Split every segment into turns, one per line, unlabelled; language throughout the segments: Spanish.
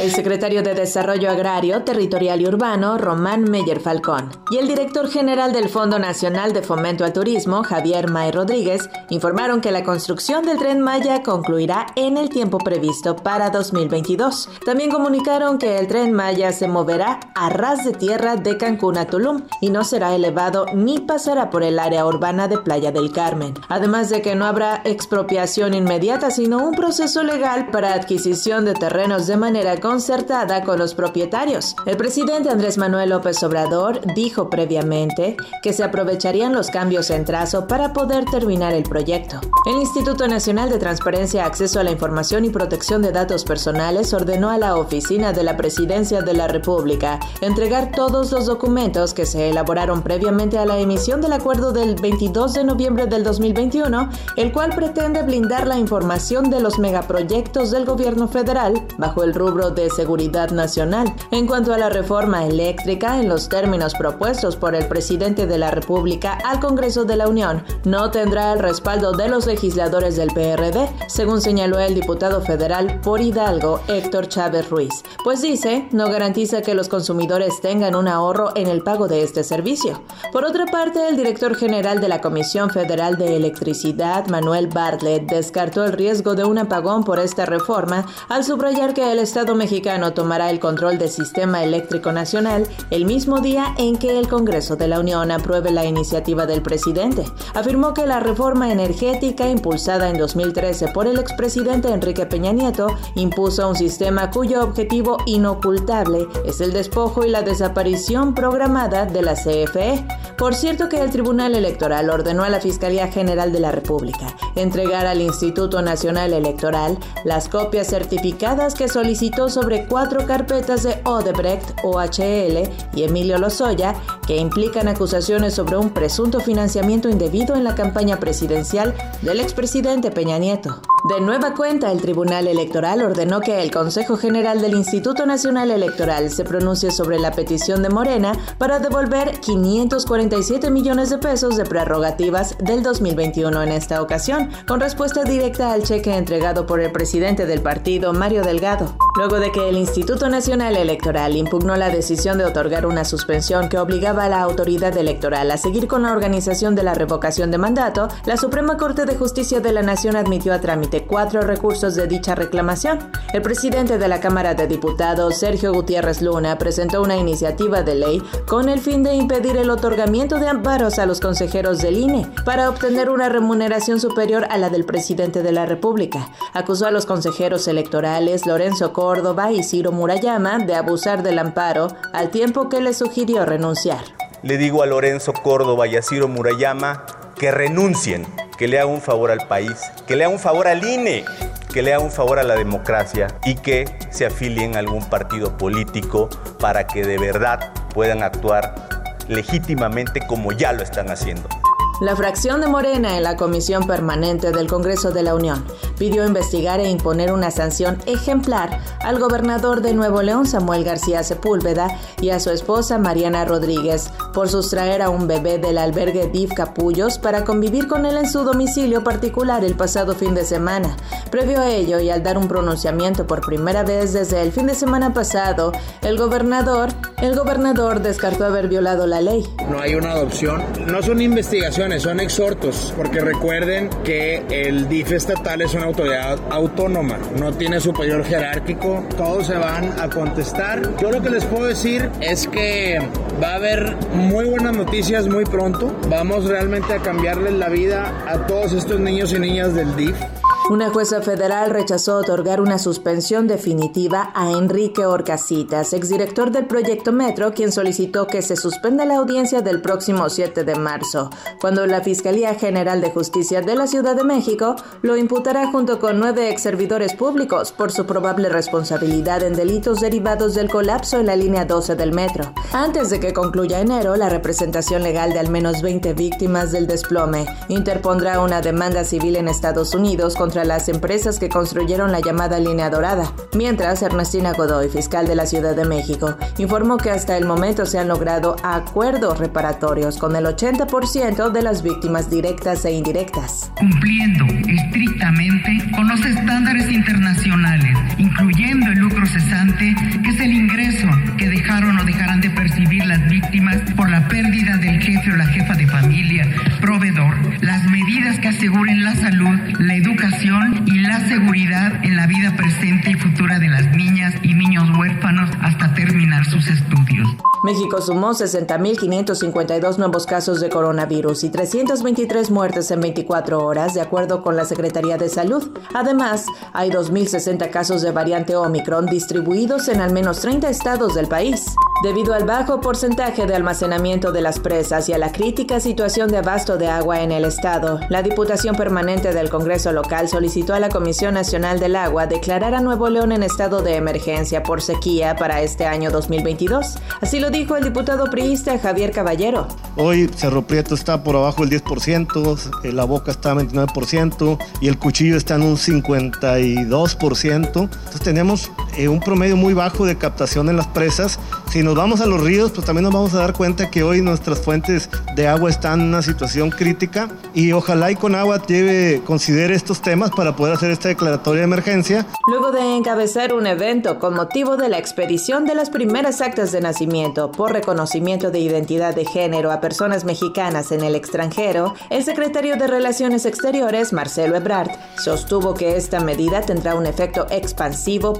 El secretario de Desarrollo Agrario, Territorial y Urbano, Román Meyer Falcón, y el director general del Fondo Nacional de Fomento al Turismo, Javier May Rodríguez, informaron que la construcción del tren Maya concluirá en el tiempo previsto para 2022. También comunicaron que el tren Maya se moverá a ras de tierra de Cancún a Tulum y no será elevado ni pasará por el área urbana de Playa del Carmen. Además de que no habrá expropiación inmediata, sino un proceso legal para adquisición de terrenos de manera concertada con los propietarios. El presidente Andrés Manuel López Obrador dijo previamente que se aprovecharían los cambios en trazo para poder terminar el proyecto. El Instituto Nacional de Transparencia, Acceso a la Información y Protección de Datos Personales ordenó a la Oficina de la Presidencia de la República entregar todos los documentos que se elaboraron previamente a la emisión del acuerdo del 22 de noviembre del 2021, el cual pretende blindar la información de los megaproyectos del gobierno federal bajo el rubro de de Seguridad Nacional. En cuanto a la reforma eléctrica, en los términos propuestos por el presidente de la República al Congreso de la Unión, no tendrá el respaldo de los legisladores del PRD, según señaló el diputado federal por Hidalgo, Héctor Chávez Ruiz, pues dice, no garantiza que los consumidores tengan un ahorro en el pago de este servicio. Por otra parte, el director general de la Comisión Federal de Electricidad, Manuel Bartlett, descartó el riesgo de un apagón por esta reforma al subrayar que el Estado mexicano mexicano tomará el control del sistema eléctrico nacional el mismo día en que el Congreso de la Unión apruebe la iniciativa del presidente. Afirmó que la reforma energética impulsada en 2013 por el expresidente Enrique Peña Nieto impuso un sistema cuyo objetivo inocultable es el despojo y la desaparición programada de la CFE. Por cierto que el Tribunal Electoral ordenó a la Fiscalía General de la República entregar al Instituto Nacional Electoral las copias certificadas que solicitó sobre cuatro carpetas de Odebrecht, OHL y Emilio Lozoya que implican acusaciones sobre un presunto financiamiento indebido en la campaña presidencial del expresidente Peña Nieto. De nueva cuenta, el Tribunal Electoral ordenó que el Consejo General del Instituto Nacional Electoral se pronuncie sobre la petición de Morena para devolver 547 millones de pesos de prerrogativas del 2021 en esta ocasión, con respuesta directa al cheque entregado por el presidente del partido, Mario Delgado. Luego de que el Instituto Nacional Electoral impugnó la decisión de otorgar una suspensión que obligaba a la autoridad electoral a seguir con la organización de la revocación de mandato, la Suprema Corte de Justicia de la Nación admitió a trámite cuatro recursos de dicha reclamación. El presidente de la Cámara de Diputados, Sergio Gutiérrez Luna, presentó una iniciativa de ley con el fin de impedir el otorgamiento de amparos a los consejeros del INE para obtener una remuneración superior a la del presidente de la República. Acusó a los consejeros electorales Lorenzo Córdoba, y Ciro Murayama de abusar del amparo al tiempo que le sugirió renunciar.
Le digo a Lorenzo Córdoba y a Ciro Murayama que renuncien, que le hagan un favor al país, que le hagan un favor al INE, que le hagan un favor a la democracia y que se afilien a algún partido político para que de verdad puedan actuar legítimamente como ya lo están haciendo.
La fracción de Morena en la Comisión Permanente del Congreso de la Unión pidió investigar e imponer una sanción ejemplar al gobernador de Nuevo León, Samuel García Sepúlveda, y a su esposa Mariana Rodríguez por sustraer a un bebé del albergue DIF Capullos para convivir con él en su domicilio particular el pasado fin de semana. Previo a ello y al dar un pronunciamiento por primera vez desde el fin de semana pasado, el gobernador, el gobernador descartó haber violado la ley.
No hay una adopción, no son son exhortos, porque recuerden que el DIF estatal es una autoridad autónoma, no tiene superior jerárquico, todos se van a contestar. Yo lo que les puedo decir es que va a haber muy buenas noticias muy pronto. Vamos realmente a cambiarles la vida a todos estos niños y niñas del DIF.
Una jueza federal rechazó otorgar una suspensión definitiva a Enrique Orcasitas, exdirector del proyecto Metro, quien solicitó que se suspenda la audiencia del próximo 7 de marzo, cuando la Fiscalía General de Justicia de la Ciudad de México lo imputará junto con nueve ex servidores públicos por su probable responsabilidad en delitos derivados del colapso en la línea 12 del metro. Antes de que concluya enero, la representación legal de al menos 20 víctimas del desplome interpondrá una demanda civil en Estados Unidos contra contra las empresas que construyeron la llamada línea dorada, mientras Ernestina Godoy, fiscal de la Ciudad de México, informó que hasta el momento se han logrado acuerdos reparatorios con el 80% de las víctimas directas e indirectas.
Cumpliendo estrictamente con los estándares internacionales, incluyendo el lucro cesante, que es el ingreso que dejaron o dejarán de percibir las víctimas por la pérdida del jefe o la jefa de familia, proveedor, las medidas que aseguren la salud, la educación y la seguridad en la vida presente y futura de las niñas y niños huérfanos hasta terminar sus estudios.
México sumó 60.552 nuevos casos de coronavirus y 323 muertes en 24 horas, de acuerdo con la Secretaría de Salud. Además, hay 2.060 casos de variante Omicron distribuidos en al menos 30 estados del país. Debido al bajo porcentaje de almacenamiento de las presas y a la crítica situación de abasto de agua en el estado, la Diputación Permanente del Congreso local solicitó a la Comisión Nacional del Agua declarar a Nuevo León en estado de emergencia por sequía para este año 2022. Así lo dijo el diputado priista Javier Caballero.
Hoy Cerro Prieto está por abajo del 10%, eh, la boca está en 29% y el cuchillo está en un 52%. Entonces tenemos eh, un promedio muy bajo de captación en las presas. Si nos vamos a los ríos, pues también nos vamos a dar cuenta que hoy nuestras fuentes de agua están en una situación crítica y ojalá y con agua lleve, considere estos temas para poder hacer esta declaratoria de emergencia.
Luego de encabezar un evento con motivo de la expedición de las primeras actas de nacimiento por reconocimiento de identidad de género a personas mexicanas en el extranjero, el secretario de Relaciones Exteriores, Marcelo Ebrard, sostuvo que esta medida tendrá un efecto expansivo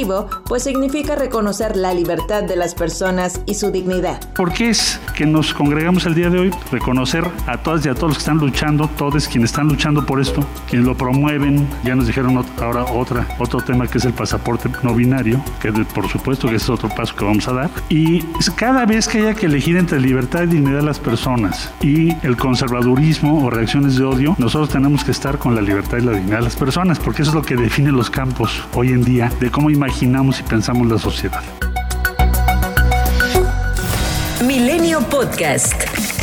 positivo, pues significa reconocer la libertad de las personas y su dignidad.
¿Por qué es que nos congregamos el día de hoy? Reconocer a todas y a todos los que están luchando, todos quienes están luchando por esto, quienes lo promueven. Ya nos dijeron ahora otra, otro tema que es el pasaporte no binario, que por supuesto que es otro paso que vamos a dar. Y cada vez que haya que elegir entre libertad y dignidad de las personas y el conservadurismo o reacciones de odio, nosotros tenemos que estar con la libertad y la dignidad de las personas, porque eso es lo que define los campos hoy en día de cómo imaginamos y pensamos la sociedad.
Milenio Podcast.